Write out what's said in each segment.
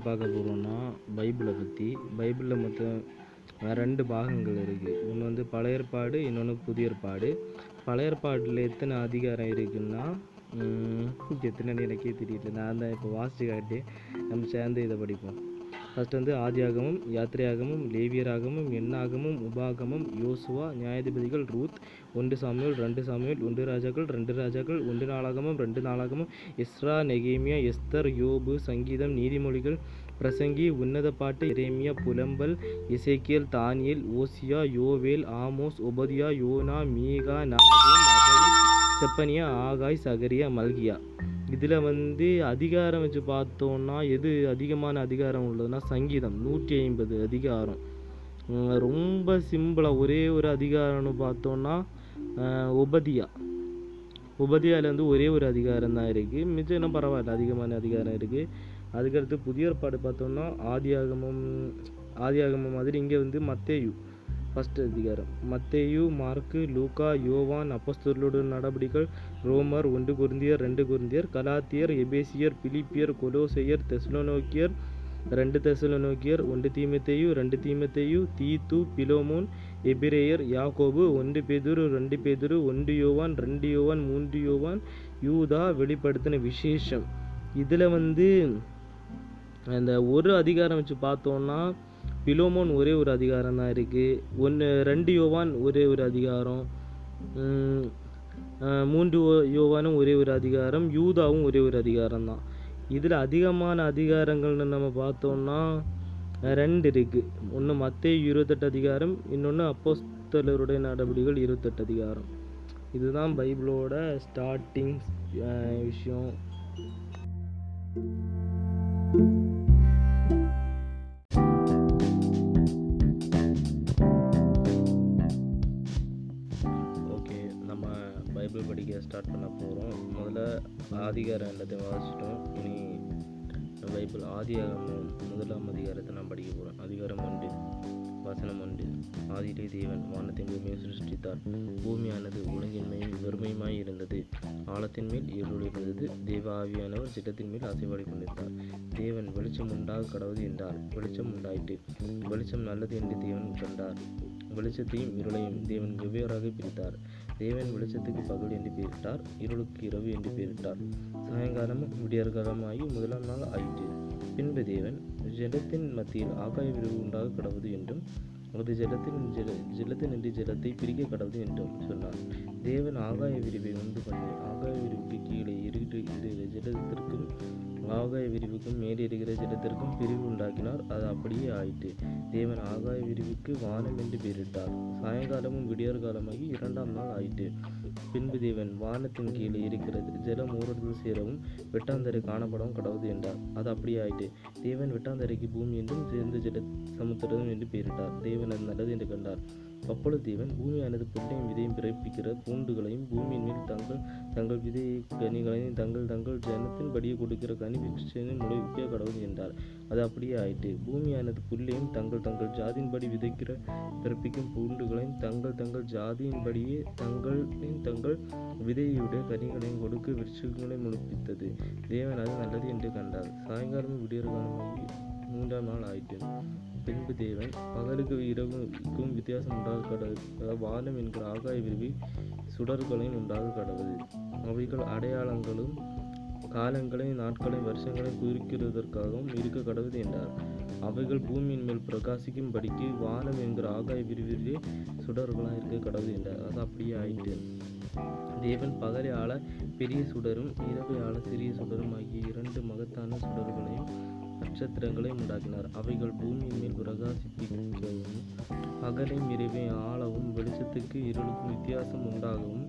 பற்றி பார்க்க போகிறோம்னா பைபிளை பற்றி பைபிளில் மொத்தம் ரெண்டு பாகங்கள் இருக்குது ஒன்று வந்து பழைய ஏற்பாடு இன்னொன்று புதிய ஏற்பாடு. பழைய ஏற்பாட்டில் எத்தனை அதிகாரம் இருக்குன்னா உம், எத்தனைன்னு எனக்கே தெரியல. நான் தான் இப்போ வாசிச்சு காட்டி நம்ம சேர்ந்து இதை படிப்போம். ஃபர்ஸ்ட் வந்து ஆதியாகமம் யாத்திரையாகமம் லேவியராகமம் எண்ணாகமம் உபாகமம் யோசுவா நியாயாதிபதிகள் ரூத் ஒன்று சாமியல் ரெண்டு சாமியல் ஒன்று ராஜாக்கள் ரெண்டு ராஜாக்கள் ஒன்று நாளாகமம் ரெண்டு நாளாகமம் இஸ்ரா நெகேமியா எஸ்தர் யோபு சங்கீதம் நீதிமொழிகள் பிரசங்கி உன்னத பாட்டு இரேமியா புலம்பல் இசைக்கியல் Daniel Hosea Joel Amos Obadiah Jonah Micah Nahum Zephaniah Haggai Zechariah Malachi. இதில் வந்து அதிகாரம் வச்சு பார்த்தோன்னா எது அதிகமான அதிகாரம் உள்ளதுன்னா சங்கீதம். நூற்றி ஐம்பது அதிகாரம் ரொம்ப சிம்பிளாக ஒரே ஒரு அதிகாரம்னு பார்த்தோன்னா உபதியா உபதியாவில் வந்து ஒரே ஒரு அதிகாரம் தான் இருக்குது மிச்சம் என்ன பரவாயில்ல அதிகமான அதிகாரம் இருக்குது அதுக்கடுத்து புதிய ஏற்பாடு பார்த்தோம்னா ஆதியாகமம் ஆதியாகமம் மாதிரி இங்கே வந்து மத்தேயு. ஃபர்ஸ்ட் அதிகாரம். மத்தேயு மார்க்கு லூக்கா யோவான் அப்போஸ்தலரோட நடபடிகள் ரோமர் ஒன்று குருந்தியர் ரெண்டு குருந்தியர் கலாத்தியர் எபேசியர் பிலிப்பியர் கொலோசையர் தெஸ்லோனோக்கியர் ரெண்டு தெசலோனோக்கியர் ஒன்று தீமத்தேயு ரெண்டு தீமத்தேயு தீத்து பிலோமோன் எபிரேயர் யாக்கோபு ஒன்று பேதுரு ரெண்டு பேதுரு ஒன்று யோவான் ரெண்டு யோவான் மூன்று யோவான் யூதா வெளிப்படுத்தின விசேஷம். இதில் வந்து அந்த ஒரு அதிகாரம் வச்சு பார்த்தோன்னா பிலோமோன் ஒரே ஒரு அதிகாரம் தான் இருக்குது ஒன்று ரெண்டு யோவான் ஒரே ஒரு அதிகாரம். உம், மூன்று யோவானும் ஒரே ஒரு அதிகாரம். யூதாவும் ஒரே ஒரு அதிகாரம் தான். இதில் அதிகமான அதிகாரங்கள்னு நம்ம பார்த்தோம்னா ரெண்டு இருக்குது ஒன்று மத்திய இருபத்தெட்டு அதிகாரம் இன்னொன்று அப்போஸ்தலருடைய நடவடிக்கைகள் இருபத்தெட்டு அதிகாரம். இதுதான் பைபிளோட ஸ்டார்டிங் விஷயம். அதிகாரம் எல்லாத்தையும் வாசிச்சிட்டோம். இனி பைபிள் ஆதியாகமம் முதலாம் அதிகாரத்தை நான் படிக்க போகிறேன் அதிகாரம் ஒன்று வசனம் ஒன்று. ஆதியிலே தேவன் வானத்தின் பூமியை சிருஷ்டித்தார். பூமியானது ஒழுங்கின்மையும் வெறுமையுமாய் இருந்தது. ஆழத்தின் மேல் இருள் இருந்தது. தேவ ஆவியானவர் சிட்டத்தின் மேல் அசைவாடி கொண்டிருந்தார். தேவன் வெளிச்சம் உண்டாக கடவுது என்றார். வெளிச்சம் உண்டாயிற்று. வெளிச்சம் நல்லது என்று தேவன் கண்டார் வெளிச்சத்தையும் இருளையும் தேவன் வெவ்வேறாக பிரித்தார். தேவன் வெளிச்சத்துக்கு பகல் என்று பெயரிட்டார் இருளுக்கு இரவு என்று பெயரிட்டார். சாயங்காலமும் விடியற்காலமாகி முதலாம் நாள் ஆயிற்று. பின்பு தேவன் ஜலத்தின் மத்தியில் ஆகாய விரிவு உண்டாக கடவுது என்றும் ஒரு ஜலத்தின் ஜல ஜலத்தினின்று ஜலத்தை பிரிக்க கடவுது என்றும் சொன்னார். தேவன் ஆகாய விரிவை உண்டு பண்ணி ஆகாய விரிவுக்கு கீழே இருக்கிற ஜலத்திற்கும் ஆகாய விரிவுக்கும் மேலே இருக்கிற ஜலத்திற்கும் பிரிவு உண்டாக்கினார். அது அப்படியே ஆயிற்று. தேவன் ஆகாய விரிவுக்கு வானம் என்று பெயரிட்டார். சாயங்காலமும் விடியற்காலமாகி இரண்டாம் நாள் ஆயிற்று. பின்பு தேவன் வானத்தின் கீழே இருக்கிறது ஜலம் ஊரத்தில் சேரவும் வெட்டாந்தரை காணப்படவும் கடவுது என்றார். அது அப்படியே ஆயிற்று. தேவன் வெட்டாந்தரைக்கு பூமி என்றும் சேர்ந்த ஜல சமுத்திரம் என்று பெயரிட்டார். தேவன் அது நல்லது என்று கண்டார். அப்பொழுது தேவன் பூமியானது புல்லையும் விதையும் பிறப்பிக்கிற பூண்டுகளையும் பூமியின் மேல் தங்கள் தங்கள் விதை கனிகளையும் தங்கள் தங்கள் ஜனத்தின்படியே கொடுக்கிற கனி விருட்சத்தையும் முளைவிக்க கடவுள் என்றார். அது அப்படியே ஆயிற்று. பூமியானது புல்லையும் தங்கள் தங்கள் ஜாதியின்படி விதைக்கிற பிறப்பிக்கும் பூண்டுகளையும் தங்கள் தங்கள் ஜாதியின்படியே தங்களின் தங்கள் விதையுடைய கனிகளையும் கொடுக்க விருட்சங்களை முளைப்பித்தது. தேவன் அது நல்லது என்று கண்டார். சாயங்காலம் விடியற்காலமாகி மூன்றாம் நாள் ஆயிற்று. பின்பு தேவன் பகலுக்கு இரவுக்கும் வித்தியாசம் உண்டாக கடவுள் வானம் என்கிற ஆகாய விரும்பி சுடர்களையும் உண்டாக கடவுள். அவைகள் அடையாளங்களும் காலங்களையும் நாட்களையும் வருஷங்களையும் குறிக்கிறதற்காகவும் இருக்க கடவுது என்றார். அவைகள் பூமியின் மேல் பிரகாசிக்கும்படிக்கு வானம் என்கிற ஆகாய விரிவிலே சுடர்களாக இருக்க கடவுது என்றார். அது அப்படியே ஆயிற்று. தேவன் பகலை ஆள பெரிய சுடரும் இரவை ஆள சிறிய சுடரும் ஆகிய இரண்டு மகத்தான சுடர்களையும் நட்சத்திரங்களையும் உண்டாக்கினார். அவைகள் பூமியின் மேல் பிரகாசிப்பிக்கவும் அகலை இரவை ஆளவும் வெளிச்சத்துக்கு இருளுக்கும் வித்தியாசம் உண்டாகவும்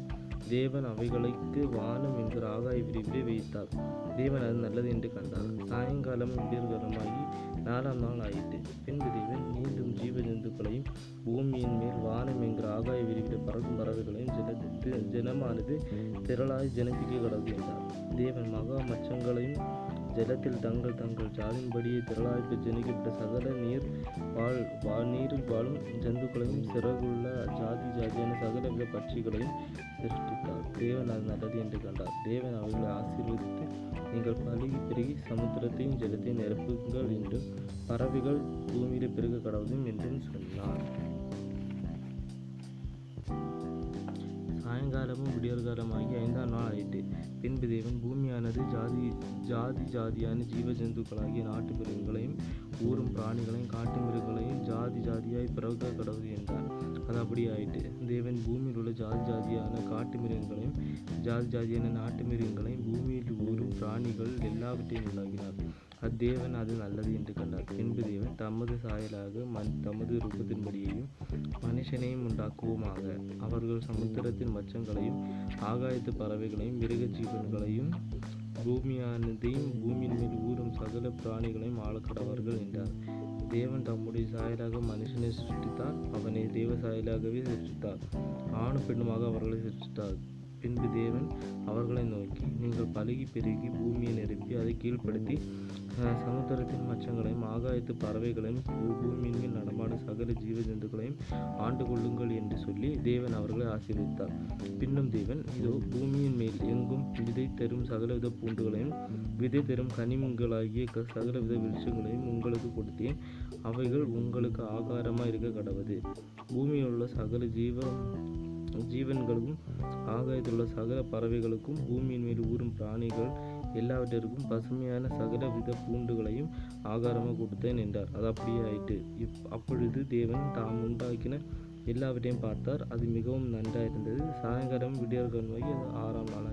தேவன் அவைகளுக்கு வானம் என்கிற ஆகாய விரிவிலே வைத்தார். தேவன் அது நல்லது என்று கண்டார். சாயங்காலம் விடியற்காலமாகி நாலாம் நாள் ஆயிற்று. பின்பு தேவன் மீண்டும் ஜீவ ஜந்துக்களையும் பூமியின் மேல் வானம் என்கிற ஆகாய விரிவில் பறக்கும் பறவைகளையும் ஜனத்து ஜனமானது திரளாய் ஜனப்பிக்க கடவுள் என்றார் தேவன் மகா மச்சங்களையும் ஜலத்தில் தங்கள் தங்கள் ஜாதின்படியே திரளாய்க்கு ஜனிக்கப்பட்ட சகல நீர் வாழ் வா நீரில் வாழும் ஜந்துக்களையும் சிறகுள்ள ஜாதி ஜாதியான சகலவித பட்சிகளையும் சிருஷ்டித்தார். தேவன் அது நல்லது என்று கண்டார். தேவன் அவர்களை ஆசீர்வதித்து நீங்கள் பழுகி பெருகி சமுத்திரத்தையும் ஜலத்தையும் நிரப்புங்கள் என்றும் பறவைகள் பூமியில் பெருக கடவுளும் என்றும் சொன்னார். சாயங்காலமும் விடியற்காலமாகி ஐந்தாம் நாள் ஆயிற்று. பின்பு தேவன் பூமியானது ஜாதி ஜாதி ஜாதியான ஜீவ ஜந்துக்களாகிய நாட்டு மிருகங்களையும் ஊறும் பிராணிகளையும் காட்டு மிருகங்களையும் ஜாதி ஜாதியாய் பிறக்க கடவுள் என்றார். அது அப்படி ஆயிட்டு தேவன் பூமியில் உள்ள ஜாதி ஜாதியான காட்டு மிருகங்களையும் ஜாதி ஜாதியான நாட்டு மிருகங்களையும் பூமியில் ஊறும் பிராணிகள் எல்லாவற்றையும் உள்ளாகினார் அத்தேவன் அது நல்லது என்று கண்டார். பின்பு தேவன் தமது சாயலாக மண் தமது ரூபத்தின்படியையும் மனுஷனையும் உண்டாக்குவோமாக. அவர்கள் சமுத்திரத்தின் மச்சங்களையும் ஆகாயத்து பறவைகளையும் மிருக ஜீவன்களையும் பூமியானதையும் பூமியின் மேல் ஊறும் சகல பிராணிகளையும் ஆளக்கடவர்கள் என்றார். தேவன் தம்முடைய சாயலாக மனுஷனை சிருஷ்டித்தார். அவனை தேவ சாயலாகவே சிருஷ்டித்தார். ஆணும் பெண்ணுமாக அவர்களை சிருஷ்டித்தார். பின்பு தேவன் அவர்களை நோக்கி நீங்கள் பழுகி பெருகி பூமியை நிரப்பி அதை கீழ்ப்படுத்தி சமுத்திரத்தின் மச்சங்களையும் ஆகாயத்து பறவைகளையும் பூமியின் மேல் நடமாடும் சகல ஜீவ ஜந்துக்களையும் ஆண்டு கொள்ளுங்கள் என்று சொல்லி தேவன் அவர்களை ஆசீர்வித்தார் பின்னும் தேவன் இதோ பூமியின் மேல் எங்கும் விதை தரும் சகலவித பூண்டுகளையும் விதை தரும் கனிமங்களாகிய க- சகலவித விருட்சங்களையும் உங்களுக்கு கொடுத்தேன். அவைகள் உங்களுக்கு ஆகாரமாக இருக்க கடவுது. பூமியில் உள்ள சகல ஜீவ ஜீவன்களுக்கும் ஆகாயத்தில் உள்ள சகல பறவைகளுக்கும் பூமியின் மேல் ஊறும் பிராணிகள் எல்லாவற்றிற்கும் பசுமையான சகல வித பூண்டுகளையும் ஆகாரமாக கொடுத்தேன் என்றார். அது அப்படியே ஆயிற்று இப் அப்பொழுது தேவன் தாம் உண்டாக்கின எல்லாவற்றையும் பார்த்தார். அது மிகவும் நன்றாக இருந்தது சாயங்காலம் விடியற்காலமாகி அது ஆறாம் நாள்